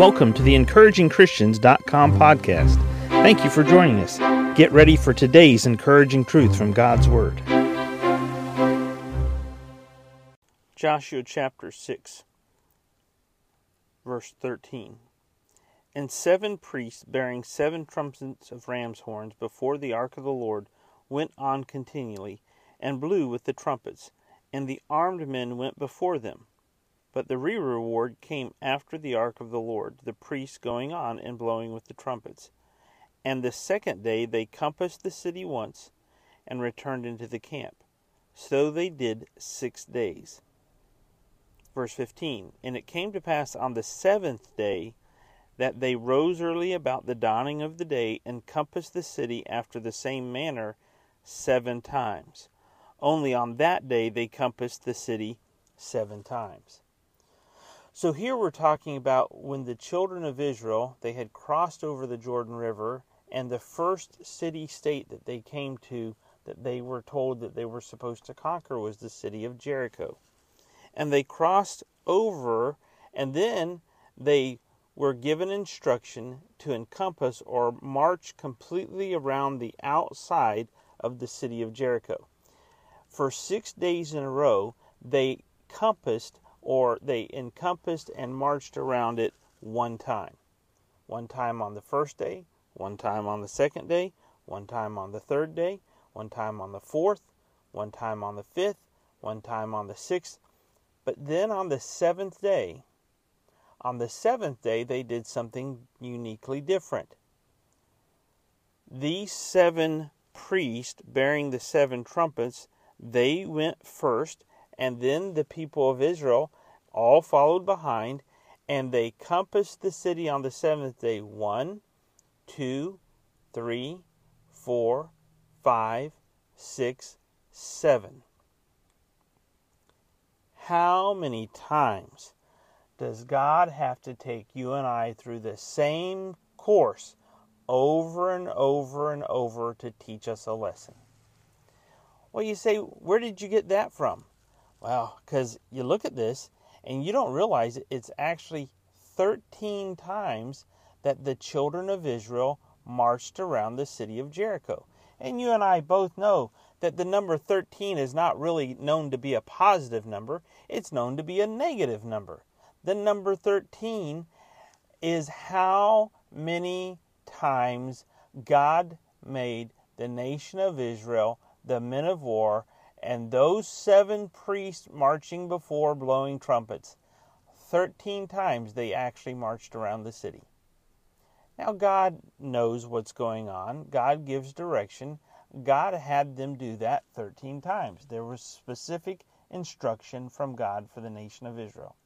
Welcome to the encouragingchristians.com podcast. Thank you for joining us. Get ready for today's encouraging truth from God's Word. Joshua chapter 6, verse 13. And seven priests bearing seven trumpets of ram's horns before the ark of the Lord went on continually, and blew with the trumpets, and the armed men went before them. But the re reward came after the ark of the Lord, the priests going on and blowing with the trumpets. And the second day they compassed the city once, and returned into the camp. So they did six days. Verse 15 And it came to pass on the seventh day that they rose early about the dawning of the day, and compassed the city after the same manner seven times. Only on that day they compassed the city seven times. So here we're talking about when the children of Israel they had crossed over the Jordan River and the first city state that they came to that they were told that they were supposed to conquer was the city of Jericho. And they crossed over and then they were given instruction to encompass or march completely around the outside of the city of Jericho. For 6 days in a row they compassed or they encompassed and marched around it one time. One time on the first day, one time on the second day, one time on the third day, one time on the fourth, one time on the fifth, one time on the sixth. But then on the seventh day, on the seventh day, they did something uniquely different. These seven priests bearing the seven trumpets, they went first and then the people of Israel all followed behind, and they compassed the city on the seventh day one, two, three, four, five, six, seven. How many times does God have to take you and I through the same course over and over and over to teach us a lesson? Well, you say, where did you get that from? Well, because you look at this and you don't realize it's actually 13 times that the children of Israel marched around the city of Jericho. And you and I both know that the number 13 is not really known to be a positive number, it's known to be a negative number. The number 13 is how many times God made the nation of Israel the men of war and those seven priests marching before blowing trumpets. Thirteen times they actually marched around the city. Now, God knows what's going on. God gives direction. God had them do that 13 times. There was specific instruction from God for the nation of Israel.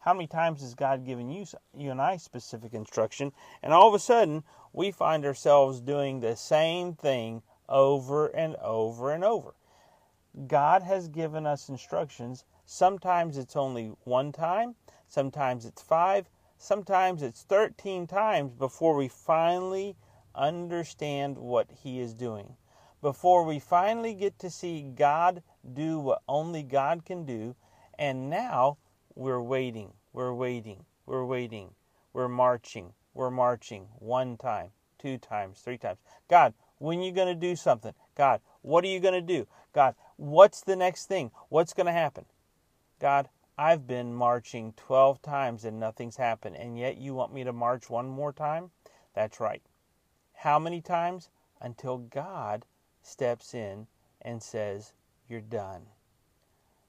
How many times has God given you, you and I specific instruction? And all of a sudden, we find ourselves doing the same thing over and over and over. God has given us instructions. Sometimes it's only one time, sometimes it's five, sometimes it's 13 times before we finally understand what He is doing. Before we finally get to see God do what only God can do, and now we're waiting, we're waiting, we're waiting, we're marching, we're marching one time, two times, three times. God, when are you going to do something? God, what are you going to do? God, what's the next thing? What's going to happen? God, I've been marching 12 times and nothing's happened, and yet you want me to march one more time? That's right. How many times? Until God steps in and says, You're done.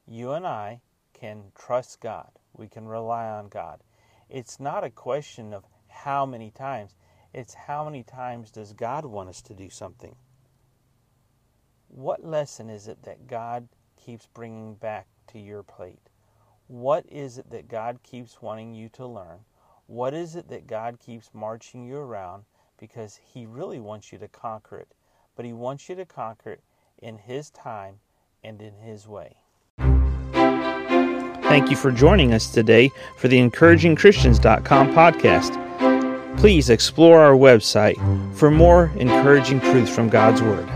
You and I can trust God. We can rely on God. It's not a question of how many times, it's how many times does God want us to do something? What lesson is it that God keeps bringing back to your plate? What is it that God keeps wanting you to learn? What is it that God keeps marching you around? Because He really wants you to conquer it, but He wants you to conquer it in His time and in His way. Thank you for joining us today for the encouragingchristians.com podcast please explore our website for more encouraging truths from God's Word.